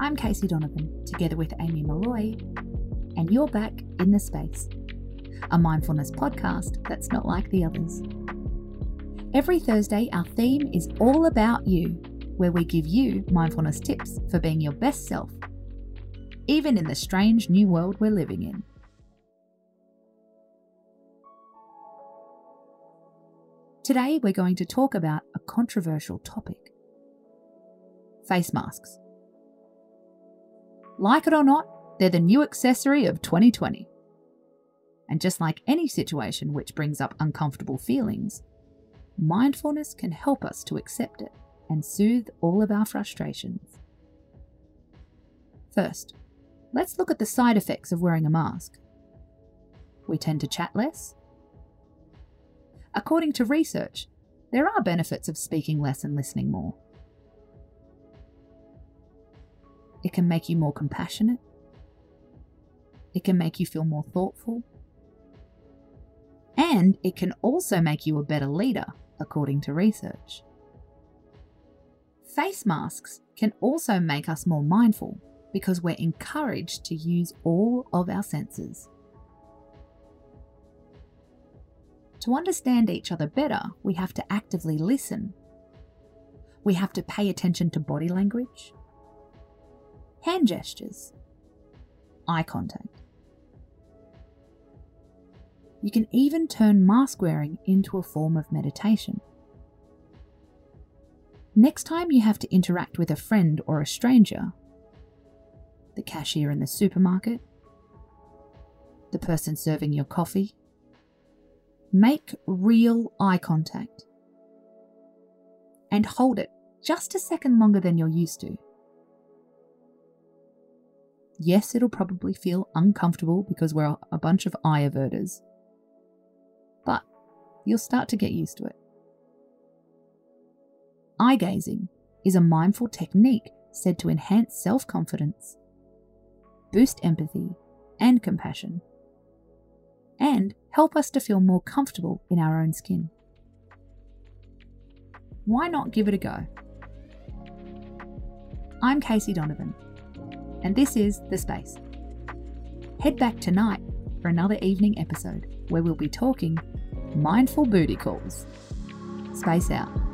I'm Casey Donovan, together with Amy Molloy, and you're back in the space, a mindfulness podcast that's not like the others. Every Thursday, our theme is all about you, where we give you mindfulness tips for being your best self, even in the strange new world we're living in. Today, we're going to talk about a controversial topic face masks. Like it or not, they're the new accessory of 2020. And just like any situation which brings up uncomfortable feelings, mindfulness can help us to accept it and soothe all of our frustrations. First, let's look at the side effects of wearing a mask. We tend to chat less. According to research, there are benefits of speaking less and listening more. It can make you more compassionate. It can make you feel more thoughtful. And it can also make you a better leader, according to research. Face masks can also make us more mindful because we're encouraged to use all of our senses. To understand each other better, we have to actively listen. We have to pay attention to body language, hand gestures, eye contact. You can even turn mask wearing into a form of meditation. Next time you have to interact with a friend or a stranger, the cashier in the supermarket, the person serving your coffee, make real eye contact and hold it just a second longer than you're used to. Yes, it'll probably feel uncomfortable because we're a bunch of eye averters, but you'll start to get used to it. Eye gazing is a mindful technique said to enhance self confidence, boost empathy and compassion, and help us to feel more comfortable in our own skin. Why not give it a go? I'm Casey Donovan and this is The Space. Head back tonight for another evening episode where we'll be talking mindful booty calls. Space out.